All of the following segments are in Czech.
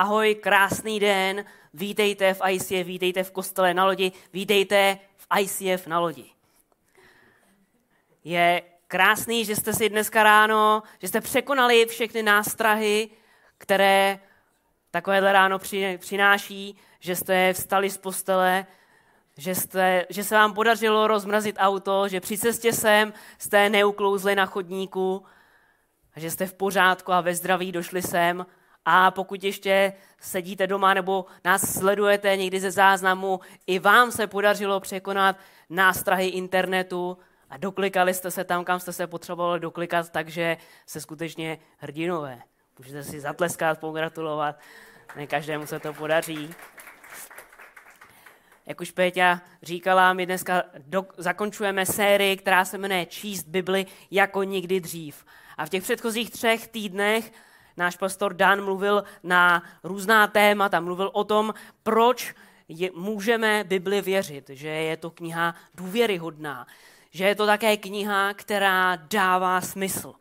ahoj, krásný den, vítejte v ICF, vítejte v kostele na lodi, vítejte v ICF na lodi. Je krásný, že jste si dneska ráno, že jste překonali všechny nástrahy, které takovéhle ráno přináší, že jste vstali z postele, že, jste, že se vám podařilo rozmrazit auto, že při cestě sem jste neuklouzli na chodníku, a že jste v pořádku a ve zdraví došli sem. A pokud ještě sedíte doma nebo nás sledujete někdy ze záznamu, i vám se podařilo překonat nástrahy internetu a doklikali jste se tam, kam jste se potřebovali doklikat, takže se skutečně hrdinové. Můžete si zatleskat, pogratulovat. Ne každému se to podaří. Jak už Péťa říkala, my dneska do, zakončujeme sérii, která se jmenuje Číst Bibli jako nikdy dřív. A v těch předchozích třech týdnech náš pastor Dan mluvil na různá témata, mluvil o tom, proč je, můžeme Bibli věřit, že je to kniha důvěryhodná, že je to také kniha, která dává smysl.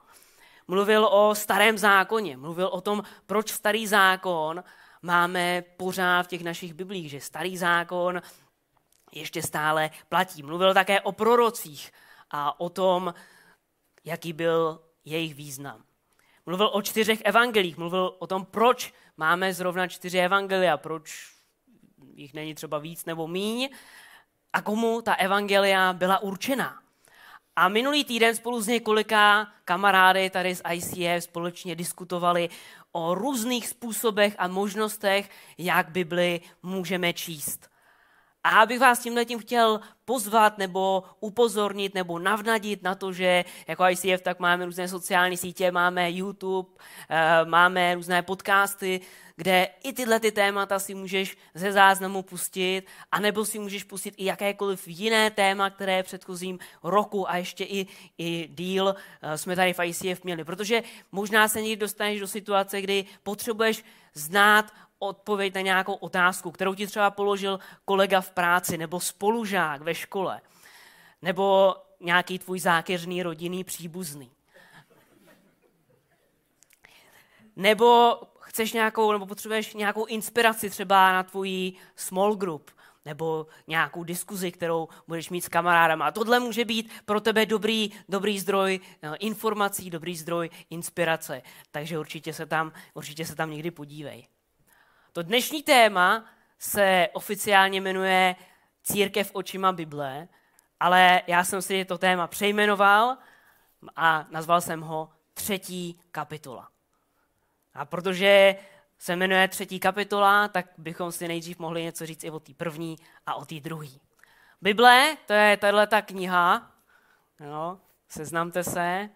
Mluvil o starém zákoně, mluvil o tom, proč starý zákon máme pořád v těch našich biblích, že starý zákon ještě stále platí. Mluvil také o prorocích a o tom, jaký byl jejich význam. Mluvil o čtyřech evangelích, mluvil o tom, proč máme zrovna čtyři evangelia, proč jich není třeba víc nebo míň a komu ta evangelia byla určena. A minulý týden spolu s několika kamarády tady z ICF společně diskutovali o různých způsobech a možnostech, jak Bibli můžeme číst. A abych vás tímhle tím chtěl pozvat nebo upozornit nebo navnadit na to, že jako ICF tak máme různé sociální sítě, máme YouTube, eh, máme různé podcasty, kde i tyhle ty témata si můžeš ze záznamu pustit, anebo si můžeš pustit i jakékoliv jiné téma, které v předchozím roku a ještě i, i díl eh, jsme tady v ICF měli. Protože možná se někdy dostaneš do situace, kdy potřebuješ znát odpověď na nějakou otázku, kterou ti třeba položil kolega v práci nebo spolužák ve škole, nebo nějaký tvůj zákeřný rodinný příbuzný. Nebo chceš nějakou, nebo potřebuješ nějakou inspiraci třeba na tvůj small group, nebo nějakou diskuzi, kterou budeš mít s kamarádama. A tohle může být pro tebe dobrý, dobrý zdroj no, informací, dobrý zdroj inspirace. Takže určitě se tam, určitě se tam někdy podívej. To dnešní téma se oficiálně jmenuje Církev očima Bible, ale já jsem si to téma přejmenoval a nazval jsem ho třetí kapitola. A protože se jmenuje třetí kapitola, tak bychom si nejdřív mohli něco říct i o té první a o té druhé. Bible, to je tahle ta kniha, no, seznamte se,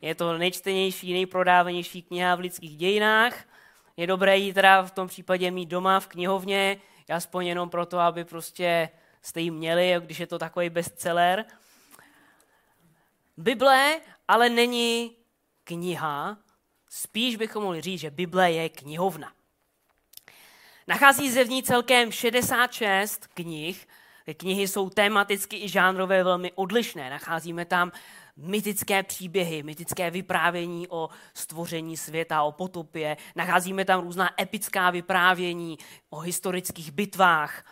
je to nejčtenější, nejprodávanější kniha v lidských dějinách je dobré ji teda v tom případě mít doma v knihovně, aspoň jenom proto, aby prostě jste ji měli, když je to takový bestseller. Bible ale není kniha, spíš bychom mohli říct, že Bible je knihovna. Nachází se v ní celkem 66 knih. Knihy jsou tematicky i žánrové velmi odlišné. Nacházíme tam mytické příběhy, mytické vyprávění o stvoření světa, o potopě. Nacházíme tam různá epická vyprávění o historických bitvách.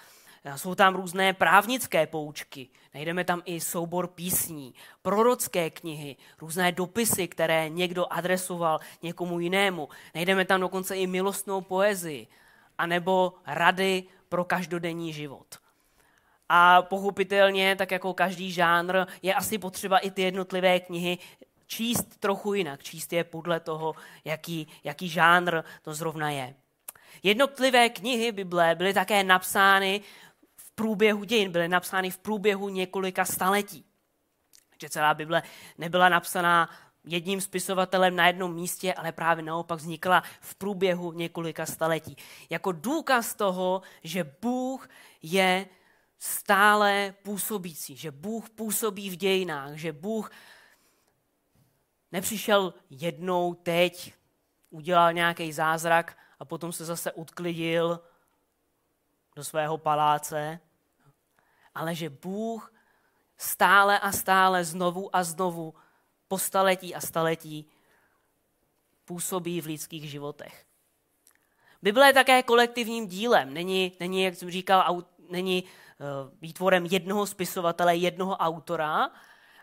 Jsou tam různé právnické poučky. Najdeme tam i soubor písní, prorocké knihy, různé dopisy, které někdo adresoval někomu jinému. Najdeme tam dokonce i milostnou poezii, anebo rady pro každodenní život. A pochopitelně, tak jako každý žánr, je asi potřeba i ty jednotlivé knihy číst trochu jinak, číst je podle toho, jaký, jaký žánr to zrovna je. Jednotlivé knihy Bible byly také napsány v průběhu dějin, byly napsány v průběhu několika staletí. Že celá Bible nebyla napsaná jedním spisovatelem na jednom místě, ale právě naopak vznikla v průběhu několika staletí. Jako důkaz toho, že Bůh je stále působící, že Bůh působí v dějinách, že Bůh nepřišel jednou teď, udělal nějaký zázrak a potom se zase odklidil do svého paláce, ale že Bůh stále a stále znovu a znovu po staletí a staletí působí v lidských životech. Bible je také kolektivním dílem. Není, není jak jsem říkal, není výtvorem jednoho spisovatele, jednoho autora,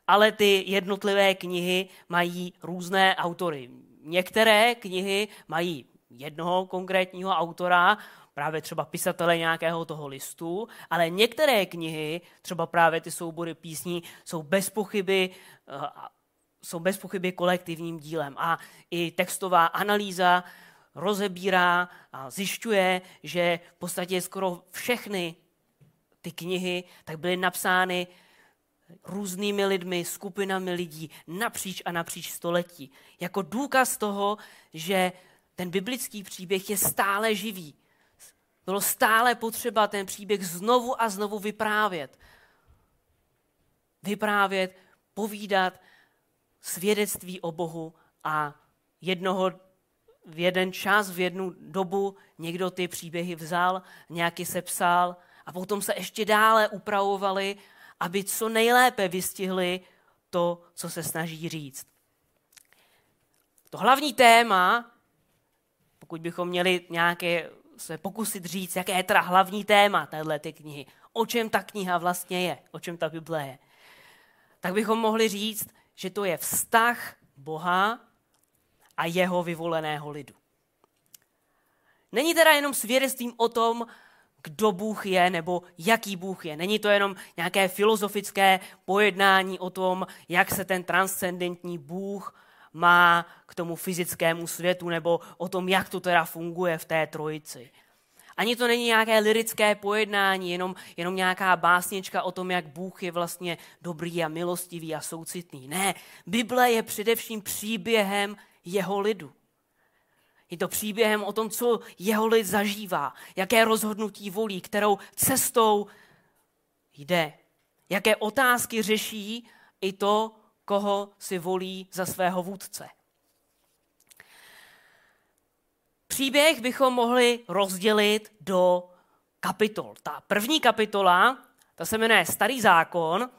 ale ty jednotlivé knihy mají různé autory. Některé knihy mají jednoho konkrétního autora, právě třeba pisatele nějakého toho listu, ale některé knihy, třeba právě ty soubory písní, jsou bez pochyby, uh, jsou bez pochyby kolektivním dílem. A i textová analýza rozebírá a zjišťuje, že v podstatě skoro všechny ty knihy tak byly napsány různými lidmi, skupinami lidí napříč a napříč století. Jako důkaz toho, že ten biblický příběh je stále živý. Bylo stále potřeba ten příběh znovu a znovu vyprávět. Vyprávět, povídat svědectví o Bohu a jednoho v jeden čas, v jednu dobu někdo ty příběhy vzal, nějaký se psal a potom se ještě dále upravovali, aby co nejlépe vystihli to, co se snaží říct. To hlavní téma, pokud bychom měli nějaké se pokusit říct, jaké je teda hlavní téma téhle ty knihy, o čem ta kniha vlastně je, o čem ta Bible je, tak bychom mohli říct, že to je vztah Boha a jeho vyvoleného lidu. Není teda jenom svědectvím o tom, kdo Bůh je nebo jaký Bůh je. Není to jenom nějaké filozofické pojednání o tom, jak se ten transcendentní Bůh má k tomu fyzickému světu nebo o tom, jak to teda funguje v té trojici. Ani to není nějaké lirické pojednání, jenom, jenom nějaká básnička o tom, jak Bůh je vlastně dobrý a milostivý a soucitný. Ne, Bible je především příběhem jeho lidu. Je to příběhem o tom, co jeho lid zažívá, jaké rozhodnutí volí, kterou cestou jde, jaké otázky řeší i to, koho si volí za svého vůdce. Příběh bychom mohli rozdělit do kapitol. Ta první kapitola, ta se jmenuje Starý zákon,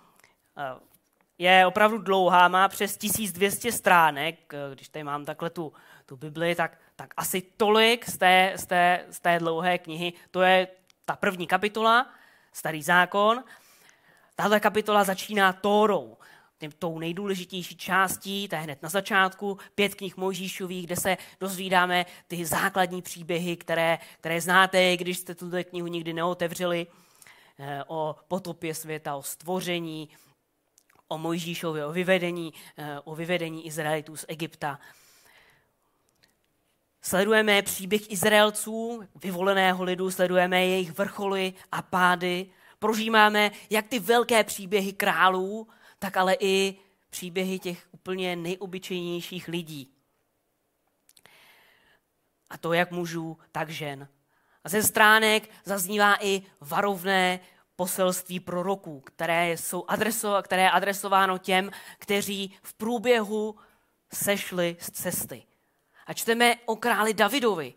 je opravdu dlouhá, má přes 1200 stránek. Když tady mám takhle tu, tu Bibli, tak, tak asi tolik z té, z, té, z té dlouhé knihy. To je ta první kapitola, Starý zákon. Tahle kapitola začíná Tórou tou nejdůležitější částí, to je hned na začátku, pět knih Mojžíšových, kde se dozvídáme ty základní příběhy, které, které znáte, když jste tuto knihu nikdy neotevřeli, eh, o potopě světa, o stvoření, o Mojžíšově, o vyvedení, eh, o vyvedení Izraelitů z Egypta. Sledujeme příběh Izraelců, vyvoleného lidu, sledujeme jejich vrcholy a pády, prožíváme jak ty velké příběhy králů, tak ale i příběhy těch úplně nejobyčejnějších lidí. A to jak mužů, tak žen. A ze stránek zaznívá i varovné poselství proroků, které, jsou adreso, které je adresováno těm, kteří v průběhu sešli z cesty. A čteme o králi Davidovi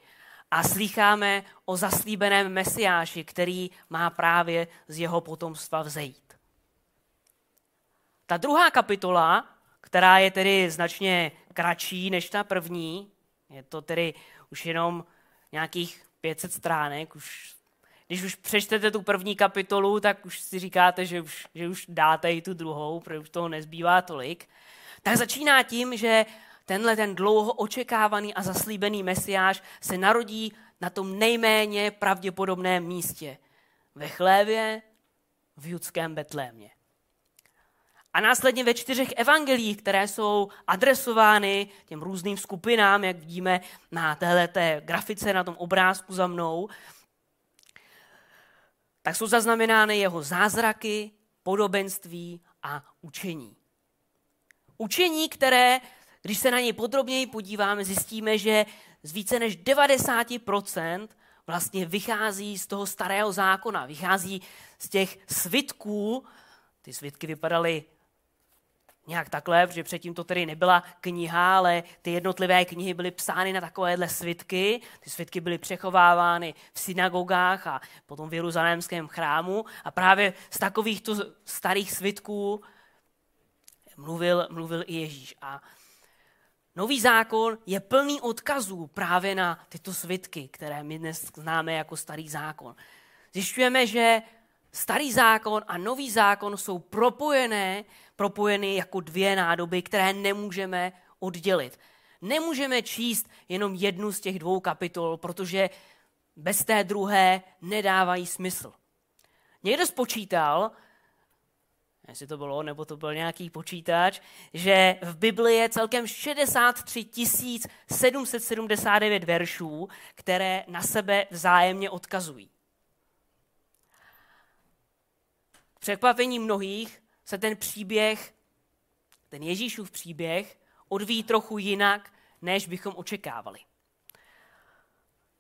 a slýcháme o zaslíbeném mesiáši, který má právě z jeho potomstva vzejít. Ta druhá kapitola, která je tedy značně kratší než ta první, je to tedy už jenom nějakých 500 stránek, už, když už přečtete tu první kapitolu, tak už si říkáte, že už, že už dáte i tu druhou, protože už toho nezbývá tolik. Tak začíná tím, že tenhle ten dlouho očekávaný a zaslíbený mesiáš se narodí na tom nejméně pravděpodobném místě. Ve chlévě v judském Betlémě. A následně ve čtyřech evangelích, které jsou adresovány těm různým skupinám, jak vidíme na této grafice, na tom obrázku za mnou, tak jsou zaznamenány jeho zázraky, podobenství a učení. Učení, které, když se na něj podrobněji podíváme, zjistíme, že z více než 90% vlastně vychází z toho starého zákona, vychází z těch svitků, ty svitky vypadaly nějak takhle, protože předtím to tedy nebyla kniha, ale ty jednotlivé knihy byly psány na takovéhle svitky. Ty svitky byly přechovávány v synagogách a potom v jeruzalémském chrámu. A právě z takovýchto starých svitků mluvil, mluvil i Ježíš. A Nový zákon je plný odkazů právě na tyto svitky, které my dnes známe jako starý zákon. Zjišťujeme, že starý zákon a nový zákon jsou propojené, propojeny jako dvě nádoby, které nemůžeme oddělit. Nemůžeme číst jenom jednu z těch dvou kapitol, protože bez té druhé nedávají smysl. Někdo spočítal, jestli to bylo, nebo to byl nějaký počítač, že v Bibli je celkem 63 779 veršů, které na sebe vzájemně odkazují. překvapení mnohých se ten příběh, ten Ježíšův příběh, odvíjí trochu jinak, než bychom očekávali.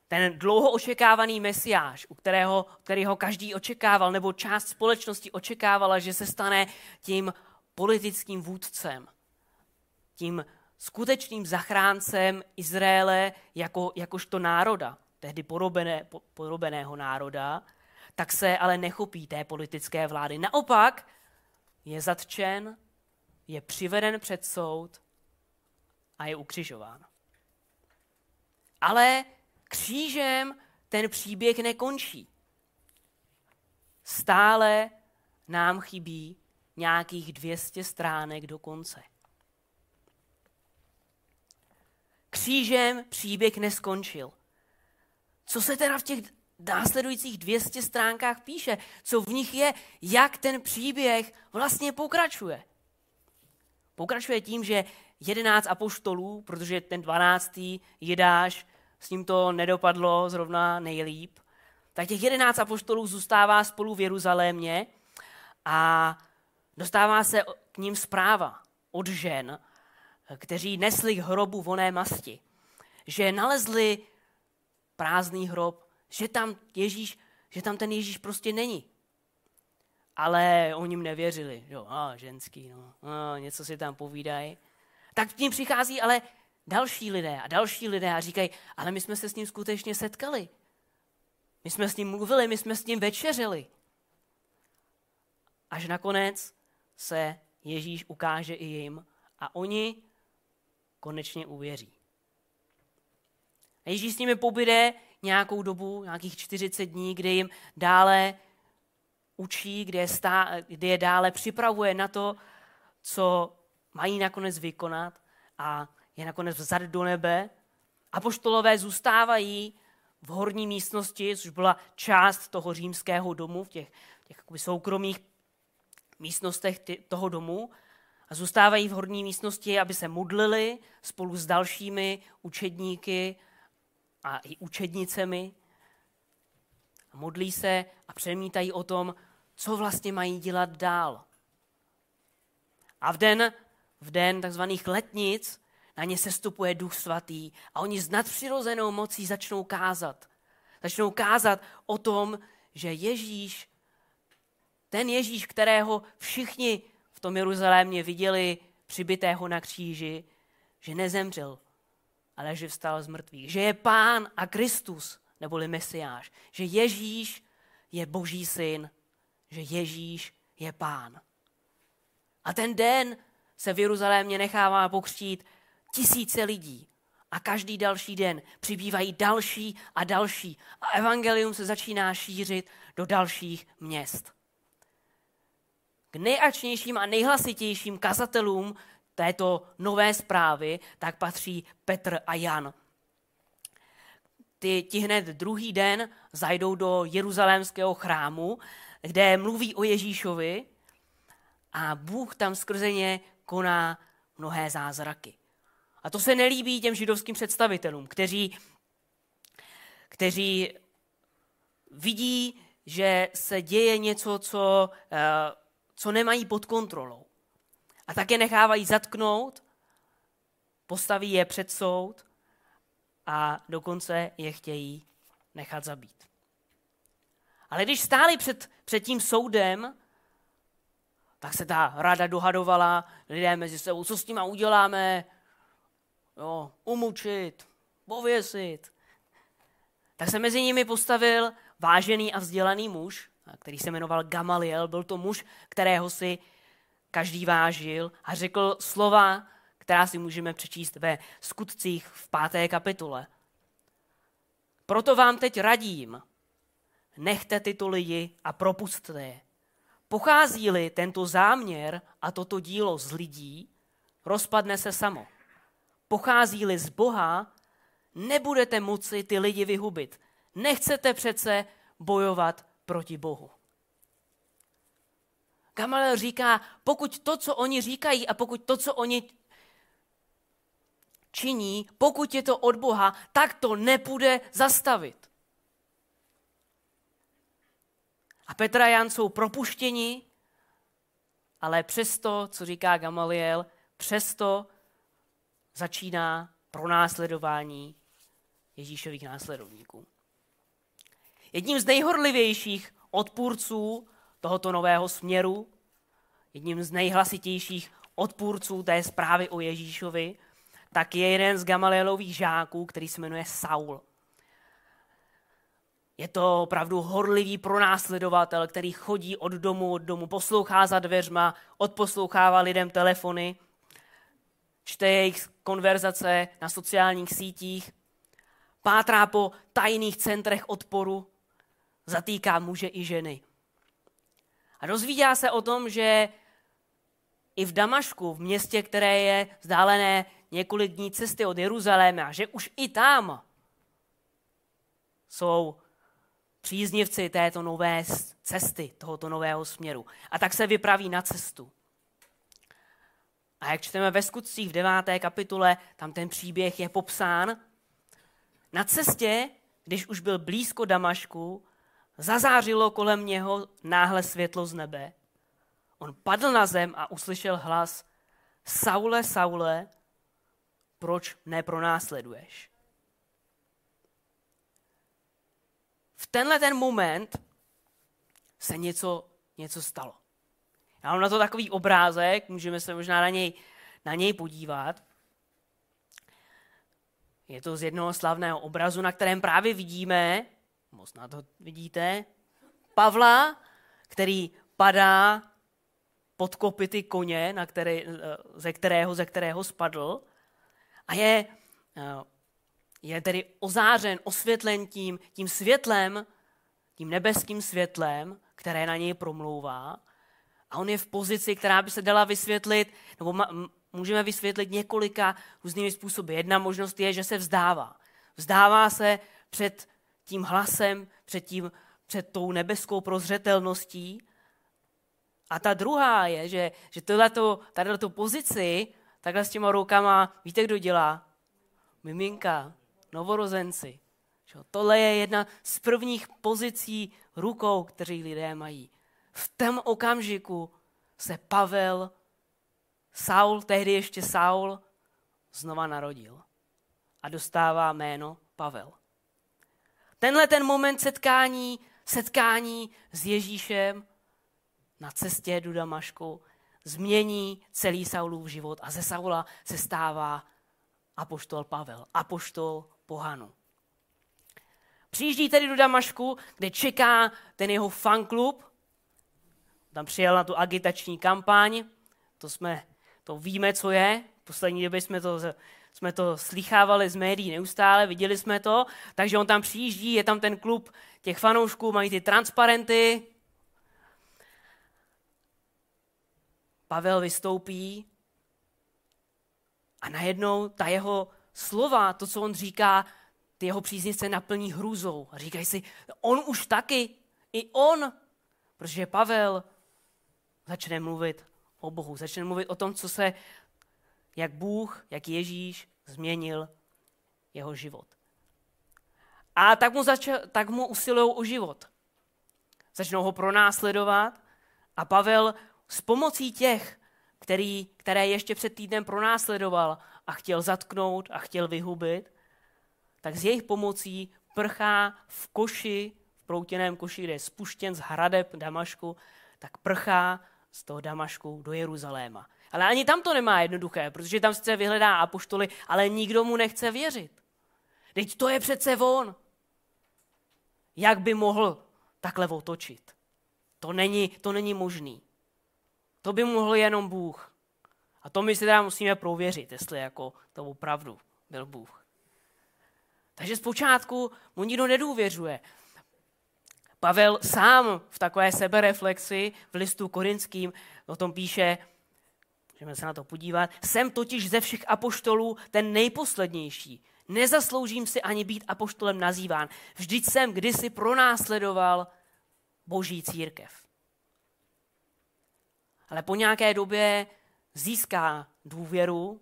Ten dlouho očekávaný mesiáš, u kterého, kterého každý očekával, nebo část společnosti očekávala, že se stane tím politickým vůdcem, tím skutečným zachráncem Izraele jako, jakožto národa, tehdy porobené, porobeného národa, tak se ale nechopí té politické vlády. Naopak je zatčen, je přiveden před soud a je ukřižován. Ale křížem ten příběh nekončí. Stále nám chybí nějakých 200 stránek do konce. Křížem příběh neskončil. Co se teda v těch následujících 200 stránkách píše, co v nich je, jak ten příběh vlastně pokračuje. Pokračuje tím, že jedenáct apoštolů, protože ten dvanáctý Jidáš, s ním to nedopadlo zrovna nejlíp, tak těch jedenáct apoštolů zůstává spolu v Jeruzalémě a dostává se k ním zpráva od žen, kteří nesli k hrobu voné masti, že nalezli prázdný hrob že tam Ježíš, že tam ten Ježíš prostě není. Ale oni jim nevěřili. Jo, a ženský, no, a, něco si tam povídají. Tak k ním přichází ale další lidé a další lidé a říkají, ale my jsme se s ním skutečně setkali. My jsme s ním mluvili, my jsme s ním večeřili. Až nakonec se Ježíš ukáže i jim a oni konečně uvěří. A Ježíš s nimi pobyde nějakou dobu, nějakých 40 dní, kde jim dále učí, kde je, stá, kde je dále připravuje na to, co mají nakonec vykonat a je nakonec vzad do nebe. A poštolové zůstávají v horní místnosti, což byla část toho římského domu, v těch, těch soukromých místnostech ty, toho domu. A zůstávají v horní místnosti, aby se modlili spolu s dalšími učedníky a i učednicemi. A modlí se a přemítají o tom, co vlastně mají dělat dál. A v den, v den takzvaných letnic na ně sestupuje duch svatý a oni s nadpřirozenou mocí začnou kázat. Začnou kázat o tom, že Ježíš, ten Ježíš, kterého všichni v tom Jeruzalémě viděli přibitého na kříži, že nezemřel, ale že vstal z mrtvých. Že je pán a Kristus, neboli Mesiáš. Že Ježíš je boží syn. Že Ježíš je pán. A ten den se v Jeruzalémě nechává pokřtít tisíce lidí. A každý další den přibývají další a další. A evangelium se začíná šířit do dalších měst. K nejakčnějším a nejhlasitějším kazatelům této nové zprávy, tak patří Petr a Jan. Ty, ti hned druhý den zajdou do jeruzalémského chrámu, kde mluví o Ježíšovi a Bůh tam skrze ně koná mnohé zázraky. A to se nelíbí těm židovským představitelům, kteří, kteří vidí, že se děje něco, co, eh, co nemají pod kontrolou. A tak je nechávají zatknout, postaví je před soud a dokonce je chtějí nechat zabít. Ale když stáli před, před tím soudem, tak se ta rada dohadovala lidé mezi sebou, co s nima uděláme, jo, umučit, pověsit. Tak se mezi nimi postavil vážený a vzdělaný muž, který se jmenoval Gamaliel. Byl to muž, kterého si každý vážil a řekl slova, která si můžeme přečíst ve skutcích v páté kapitole. Proto vám teď radím, nechte tyto lidi a propustte je. Pochází-li tento záměr a toto dílo z lidí, rozpadne se samo. Pochází-li z Boha, nebudete moci ty lidi vyhubit. Nechcete přece bojovat proti Bohu. Gamaliel říká, pokud to, co oni říkají a pokud to, co oni činí, pokud je to od Boha, tak to nepůjde zastavit. A Petra a Jan jsou propuštěni, ale přesto, co říká Gamaliel, přesto začíná pronásledování Ježíšových následovníků. Jedním z nejhorlivějších odpůrců tohoto nového směru, jedním z nejhlasitějších odpůrců té zprávy o Ježíšovi, tak je jeden z Gamalielových žáků, který se jmenuje Saul. Je to opravdu horlivý pronásledovatel, který chodí od domu od domu, poslouchá za dveřma, odposlouchává lidem telefony, čte jejich konverzace na sociálních sítích, pátrá po tajných centrech odporu, zatýká muže i ženy. A dozvídá se o tom, že i v Damašku, v městě, které je vzdálené několik dní cesty od Jeruzaléma, že už i tam jsou příznivci této nové cesty, tohoto nového směru. A tak se vypraví na cestu. A jak čteme ve skutcích v deváté kapitole, tam ten příběh je popsán. Na cestě, když už byl blízko Damašku, zazářilo kolem něho náhle světlo z nebe. On padl na zem a uslyšel hlas Saule, Saule, proč nepronásleduješ? V tenhle ten moment se něco, něco stalo. Já mám na to takový obrázek, můžeme se možná na něj, na něj podívat. Je to z jednoho slavného obrazu, na kterém právě vidíme, možná to vidíte, Pavla, který padá pod kopity koně, na který, ze, kterého, ze kterého spadl a je, je tedy ozářen, osvětlen tím, tím světlem, tím nebeským světlem, které na něj promlouvá. A on je v pozici, která by se dala vysvětlit, nebo můžeme vysvětlit několika různými způsoby. Jedna možnost je, že se vzdává. Vzdává se před tím hlasem, před, tím, před tou nebeskou prozřetelností. A ta druhá je, že, že tohleto, tato pozici takhle s těma rukama, víte, kdo dělá? Miminka, novorozenci. Tohle je jedna z prvních pozicí rukou, kteří lidé mají. V tom okamžiku se Pavel, Saul, tehdy ještě Saul, znova narodil a dostává jméno Pavel. Tenhle ten moment setkání, setkání s Ježíšem na cestě do Damašku změní celý Saulův život a ze Saula se stává apoštol Pavel, apoštol pohanu. Přijíždí tedy do Damašku, kde čeká ten jeho fanklub. Tam přijel na tu agitační kampaň, to jsme, to víme, co je. V poslední době jsme to, jsme to slychávali z médií neustále, viděli jsme to. Takže on tam přijíždí, je tam ten klub těch fanoušků, mají ty transparenty, Pavel vystoupí a najednou ta jeho slova, to, co on říká, ty jeho příznivce naplní hrůzou. A říkají si, on už taky, i on, protože Pavel začne mluvit o Bohu, začne mluvit o tom, co se, jak Bůh, jak Ježíš změnil jeho život. A tak mu, začal, tak mu usilují o život. Začnou ho pronásledovat a Pavel s pomocí těch, který, které ještě před týdnem pronásledoval a chtěl zatknout a chtěl vyhubit, tak s jejich pomocí prchá v koši, v proutěném koši, kde je spuštěn z hradeb Damašku, tak prchá z toho Damašku do Jeruzaléma. Ale ani tam to nemá jednoduché, protože tam sice vyhledá apoštoly, ale nikdo mu nechce věřit. Teď to je přece on. Jak by mohl takhle otočit? To není, to není možný. To by mohl jenom Bůh. A to my si teda musíme prověřit, jestli jako to opravdu byl Bůh. Takže zpočátku mu nikdo nedůvěřuje. Pavel sám v takové sebereflexi v listu korinským o tom píše, můžeme se na to podívat, jsem totiž ze všech apoštolů ten nejposlednější. Nezasloužím si ani být apoštolem nazýván. Vždyť jsem kdysi pronásledoval boží církev. Ale po nějaké době získá důvěru,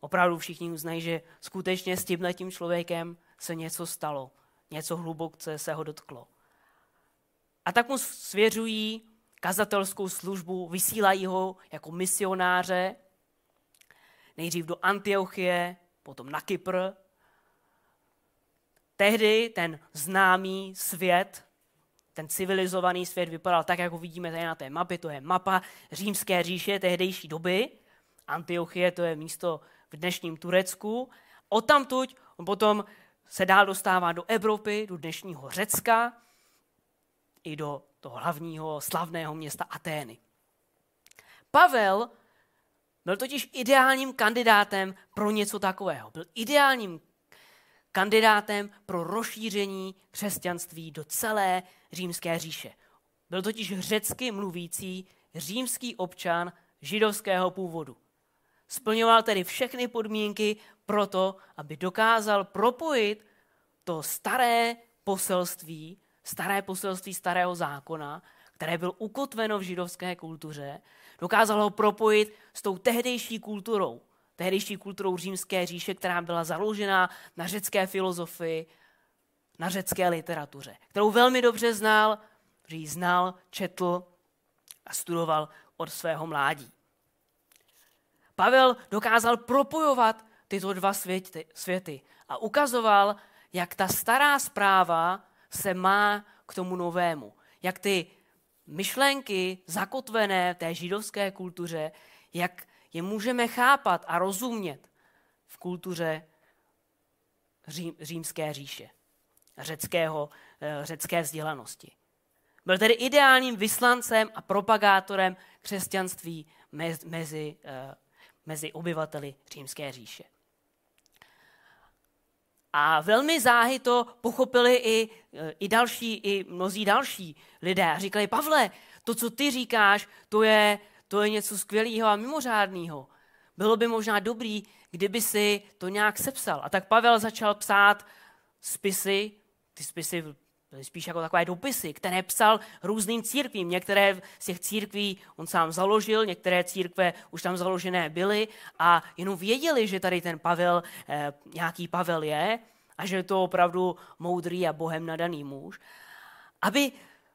opravdu všichni uznají, že skutečně s tím člověkem se něco stalo, něco hluboce se ho dotklo. A tak mu svěřují kazatelskou službu, vysílají ho jako misionáře, nejdřív do Antiochie, potom na Kypr. Tehdy ten známý svět, ten civilizovaný svět vypadal tak, jako vidíme tady na té mapě. To je mapa římské říše tehdejší doby. Antiochie to je místo v dnešním Turecku. Odtamtud on potom se dál dostává do Evropy, do dnešního Řecka, i do toho hlavního slavného města Atény. Pavel byl totiž ideálním kandidátem pro něco takového. Byl ideálním kandidátem pro rozšíření křesťanství do celé římské říše. Byl totiž řecky mluvící římský občan židovského původu. Splňoval tedy všechny podmínky pro to, aby dokázal propojit to staré poselství staré poselství starého zákona, které bylo ukotveno v židovské kultuře, dokázal ho propojit s tou tehdejší kulturou, tehdejší kulturou římské říše, která byla založena na řecké filozofii, na řecké literatuře, kterou velmi dobře znal, že ji znal, četl a studoval od svého mládí. Pavel dokázal propojovat tyto dva světy, světy a ukazoval, jak ta stará zpráva se má k tomu novému. Jak ty myšlenky zakotvené v té židovské kultuře, jak je můžeme chápat a rozumět v kultuře řím, římské říše, řeckého, eh, řecké vzdělanosti. Byl tedy ideálním vyslancem a propagátorem křesťanství mezi, eh, mezi obyvateli římské říše. A velmi záhy to pochopili i, e, i další, i mnozí další lidé. A říkali, Pavle, to, co ty říkáš, to je, to je něco skvělého a mimořádného. Bylo by možná dobrý, kdyby si to nějak sepsal. A tak Pavel začal psát spisy, ty spisy spíš jako takové dopisy, které psal různým církvím. Některé z těch církví on sám založil, některé církve už tam založené byly a jenom věděli, že tady ten Pavel, eh, nějaký Pavel je a že je to opravdu moudrý a bohem nadaný muž. Aby,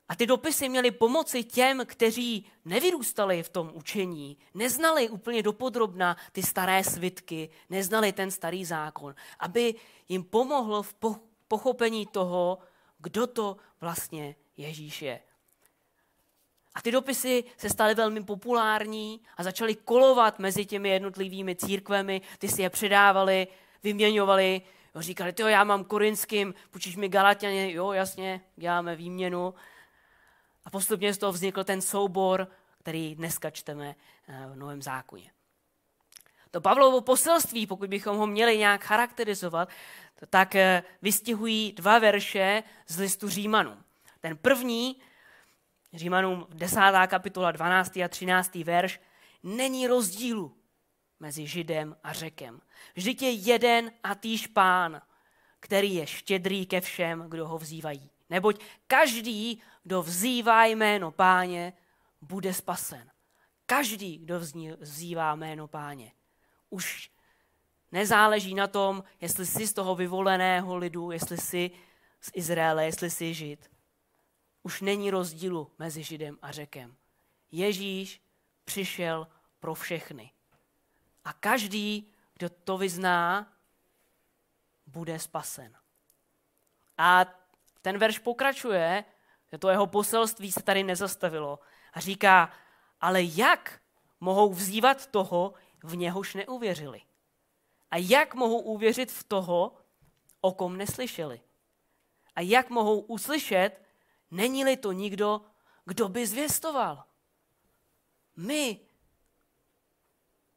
a ty dopisy měly pomoci těm, kteří nevyrůstali v tom učení, neznali úplně dopodrobna ty staré svitky, neznali ten starý zákon, aby jim pomohlo v pochopení toho, kdo to vlastně Ježíš je. A ty dopisy se staly velmi populární a začaly kolovat mezi těmi jednotlivými církvemi, ty si je předávali, vyměňovali, jo, říkali, jo, já mám korinským, půjčíš mi Galatianě, jo, jasně, děláme výměnu. A postupně z toho vznikl ten soubor, který dneska čteme eh, v Novém zákoně. To Pavlovo poselství, pokud bychom ho měli nějak charakterizovat, tak eh, vystihují dva verše z listu Římanů. Ten první, Římanům 10. kapitola 12. a 13. verš, není rozdílu mezi Židem a Řekem. Vždyť je jeden a týž pán, který je štědrý ke všem, kdo ho vzývají. Neboť každý, kdo vzývá jméno páně, bude spasen. Každý, kdo vzývá jméno páně. Už Nezáleží na tom, jestli jsi z toho vyvoleného lidu, jestli jsi z Izraele, jestli jsi žid. Už není rozdílu mezi židem a řekem. Ježíš přišel pro všechny. A každý, kdo to vyzná, bude spasen. A ten verš pokračuje, že to jeho poselství se tady nezastavilo. A říká, ale jak mohou vzývat toho, v něhož neuvěřili? A jak mohou uvěřit v toho, o kom neslyšeli? A jak mohou uslyšet, není-li to nikdo, kdo by zvěstoval? My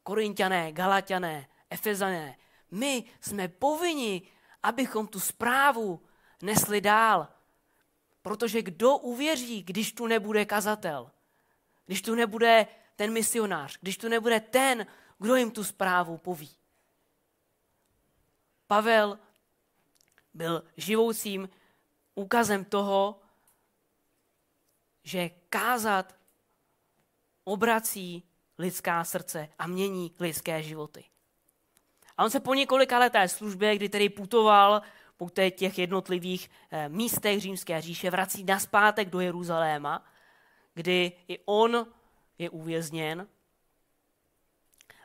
Korintiané, Galatiané, Efezané, my jsme povinni, abychom tu zprávu nesli dál. Protože kdo uvěří, když tu nebude kazatel? Když tu nebude ten misionář? Když tu nebude ten, kdo jim tu zprávu poví? Pavel byl živoucím úkazem toho, že kázat obrací lidská srdce a mění lidské životy. A on se po několika leté službě, kdy tedy putoval po těch jednotlivých eh, místech římské říše, vrací naspátek do Jeruzaléma, kdy i on je uvězněn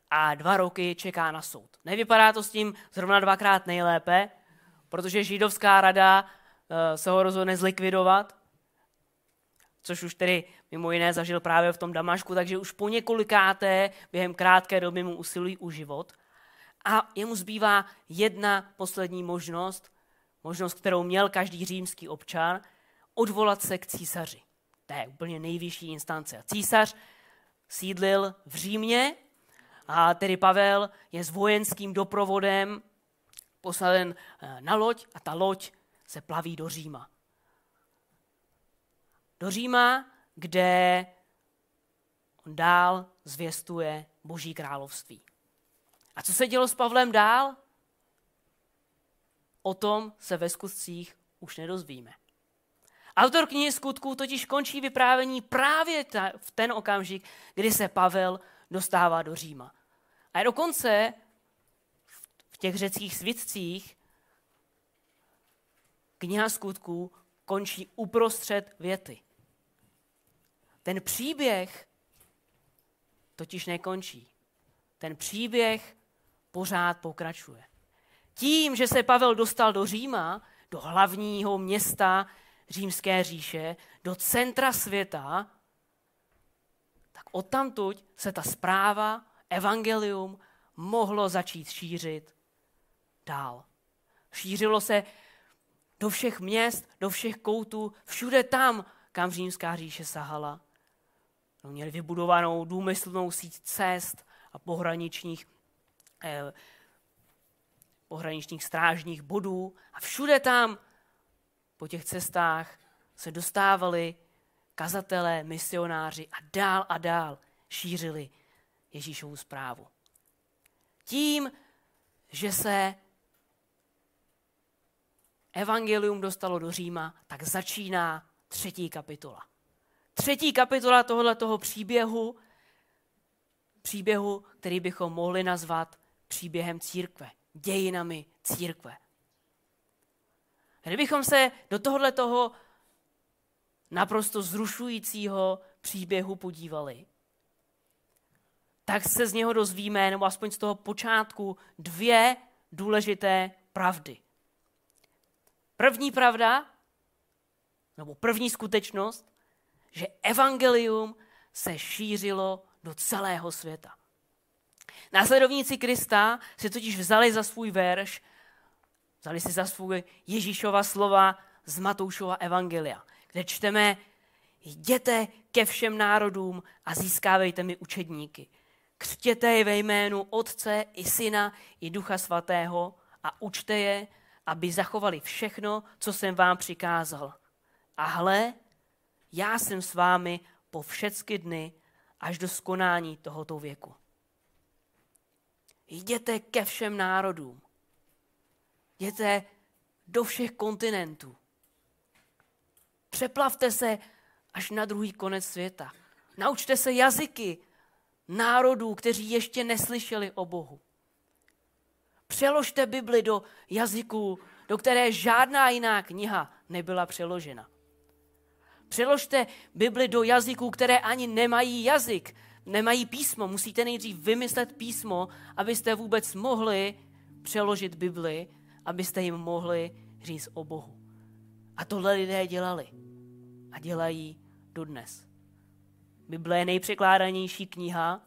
a dva roky čeká na soud. Nevypadá to s tím zrovna dvakrát nejlépe, protože židovská rada eh, se ho rozhodne zlikvidovat, což už tedy mimo jiné zažil právě v tom Damašku, takže už po několikáté během krátké doby mu usilují u život. A jemu zbývá jedna poslední možnost, možnost, kterou měl každý římský občan, odvolat se k císaři. To je úplně nejvyšší instance. A císař sídlil v Římě a tedy Pavel je s vojenským doprovodem posaden eh, na loď a ta loď se plaví do Říma. Do Říma, kde on dál zvěstuje Boží království. A co se dělo s Pavlem dál? O tom se ve skutcích už nedozvíme. Autor knihy skutků totiž končí vyprávění právě ta, v ten okamžik, kdy se Pavel dostává do Říma. A dokonce v těch řeckých svitcích kniha skutků končí uprostřed věty. Ten příběh totiž nekončí. Ten příběh pořád pokračuje. Tím, že se Pavel dostal do Říma, do hlavního města římské říše, do centra světa, tak odtamtud se ta zpráva, evangelium, mohlo začít šířit dál. Šířilo se do všech měst, do všech koutů, všude tam, kam římská říše sahala. No, měli vybudovanou důmyslnou síť cest a pohraničních, eh, pohraničních strážních bodů a všude tam po těch cestách se dostávali kazatelé, misionáři a dál a dál šířili Ježíšovu zprávu. Tím, že se evangelium dostalo do Říma, tak začíná třetí kapitola. Třetí kapitola tohoto příběhu, příběhu, který bychom mohli nazvat příběhem církve, dějinami církve. Kdybychom se do tohohle toho naprosto zrušujícího příběhu podívali, tak se z něho dozvíme, nebo aspoň z toho počátku, dvě důležité pravdy. První pravda, nebo první skutečnost, že evangelium se šířilo do celého světa. Následovníci Krista si totiž vzali za svůj verš, vzali si za svůj Ježíšova slova z Matoušova evangelia, kde čteme, jděte ke všem národům a získávejte mi učedníky. Křtěte je ve jménu Otce i Syna i Ducha Svatého a učte je, aby zachovali všechno, co jsem vám přikázal. A hle, já jsem s vámi po všechny dny až do skonání tohoto věku. Jděte ke všem národům. Jděte do všech kontinentů. Přeplavte se až na druhý konec světa. Naučte se jazyky národů, kteří ještě neslyšeli o Bohu. Přeložte Bibli do jazyků, do které žádná jiná kniha nebyla přeložena. Přeložte Bibli do jazyků, které ani nemají jazyk, nemají písmo. Musíte nejdřív vymyslet písmo, abyste vůbec mohli přeložit Bibli, abyste jim mohli říct o Bohu. A tohle lidé dělali. A dělají dodnes. Bible je nejpřekládanější kniha.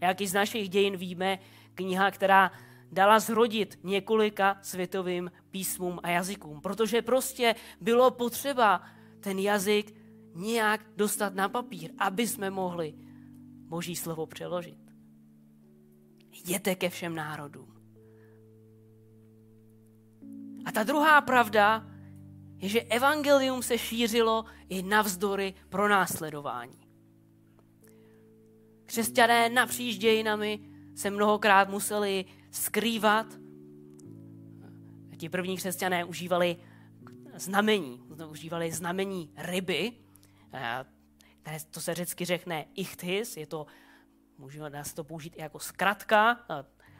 A jak i z našich dějin víme, kniha, která dala zrodit několika světovým písmům a jazykům. Protože prostě bylo potřeba ten jazyk nějak dostat na papír, aby jsme mohli Boží slovo přeložit. jděte ke všem národům. A ta druhá pravda je, že evangelium se šířilo i navzdory pronásledování. Křesťané napříč dějinami se mnohokrát museli skrývat. Ti první křesťané užívali znamení, užívali znamení ryby, to se řecky řekne ichthys, je to, můžeme se to použít i jako zkratka,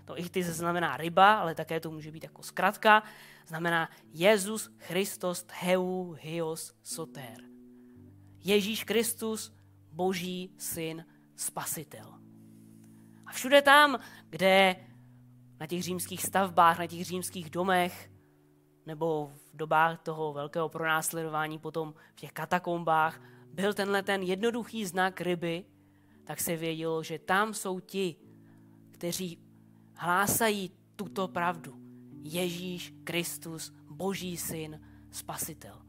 to ichthys znamená ryba, ale také to může být jako zkratka, znamená Jezus Christos heu hios soter. Ježíš Kristus, boží syn, spasitel. A všude tam, kde na těch římských stavbách, na těch římských domech, nebo v dobách toho velkého pronásledování potom v těch katakombách, byl tenhle ten jednoduchý znak ryby, tak se vědělo, že tam jsou ti, kteří hlásají tuto pravdu. Ježíš Kristus, Boží syn, Spasitel.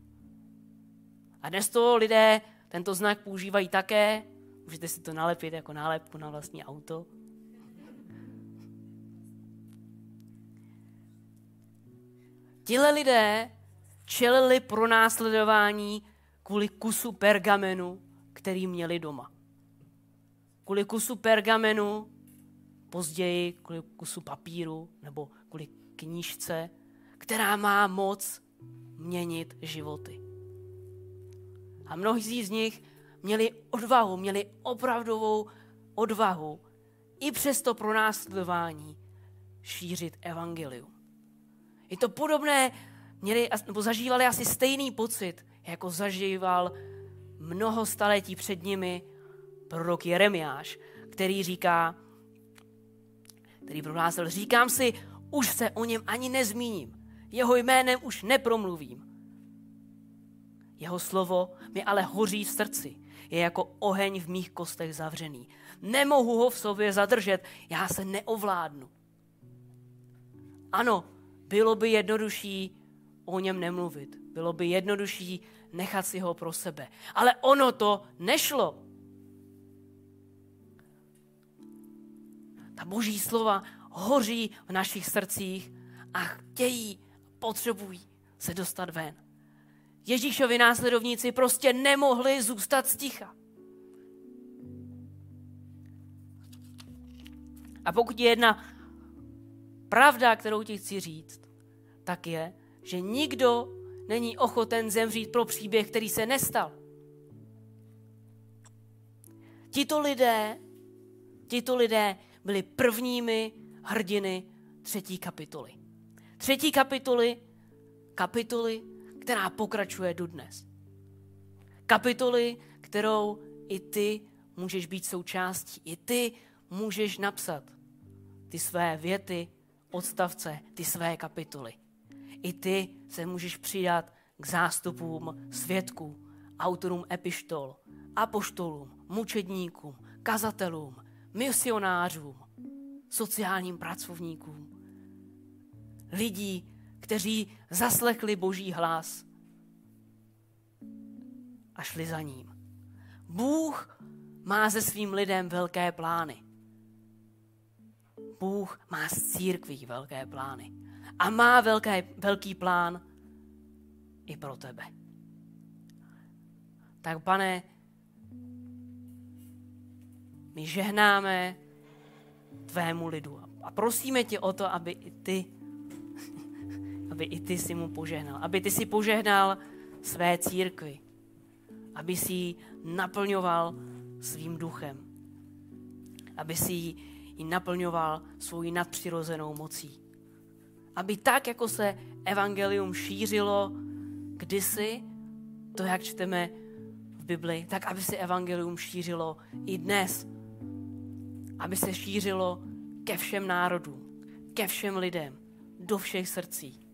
A dnes to lidé tento znak používají také. Můžete si to nalepit jako nálepku na vlastní auto. Tile lidé čelili pro následování kvůli kusu pergamenu, který měli doma. Kvůli kusu pergamenu, později kvůli kusu papíru nebo kvůli knížce, která má moc měnit životy. A mnozí z nich měli odvahu, měli opravdovou odvahu i přes to pronásledování šířit evangelium. Je to podobné, měli, nebo zažívali asi stejný pocit, jako zažíval mnoho staletí před nimi prorok Jeremiáš, který říká, který prohlásil, říkám si, už se o něm ani nezmíním, jeho jménem už nepromluvím. Jeho slovo mi ale hoří v srdci, je jako oheň v mých kostech zavřený. Nemohu ho v sobě zadržet, já se neovládnu. Ano, bylo by jednodušší o něm nemluvit. Bylo by jednodušší nechat si ho pro sebe. Ale ono to nešlo. Ta boží slova hoří v našich srdcích a chtějí, potřebují se dostat ven. Ježíšovi následovníci prostě nemohli zůstat sticha. A pokud je jedna pravda, kterou ti chci říct, tak je, že nikdo není ochoten zemřít pro příběh, který se nestal. Tito lidé, tito lidé byli prvními hrdiny třetí kapitoly. Třetí kapitoly, kapitoly, která pokračuje dodnes. Kapitoly, kterou i ty můžeš být součástí. I ty můžeš napsat ty své věty, odstavce, ty své kapitoly. I ty se můžeš přidat k zástupům svědků, autorům epištol, apoštolům, mučedníkům, kazatelům, misionářům, sociálním pracovníkům. Lidí, kteří zaslechli Boží hlas a šli za ním. Bůh má se svým lidem velké plány. Bůh má s církví velké plány. A má velké, velký plán i pro tebe. Tak pane, my žehnáme tvému lidu a prosíme tě o to, aby i ty, aby i ty si mu požehnal, aby ty si požehnal své církvi, aby si ji naplňoval svým duchem, aby si ji naplňoval svojí nadpřirozenou mocí. Aby tak, jako se evangelium šířilo kdysi, to, jak čteme v Bibli, tak aby se evangelium šířilo i dnes. Aby se šířilo ke všem národům, ke všem lidem, do všech srdcí.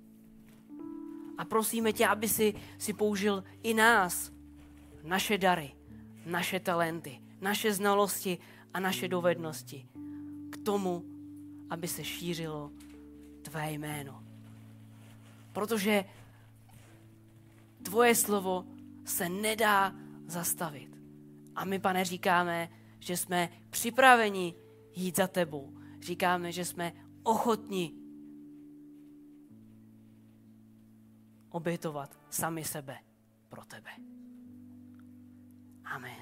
A prosíme tě, aby si, si použil i nás, naše dary, naše talenty, naše znalosti a naše dovednosti k tomu, aby se šířilo tvé jméno. Protože tvoje slovo se nedá zastavit. A my, pane, říkáme, že jsme připraveni jít za tebou, říkáme, že jsme ochotni obětovat sami sebe pro tebe. Amen.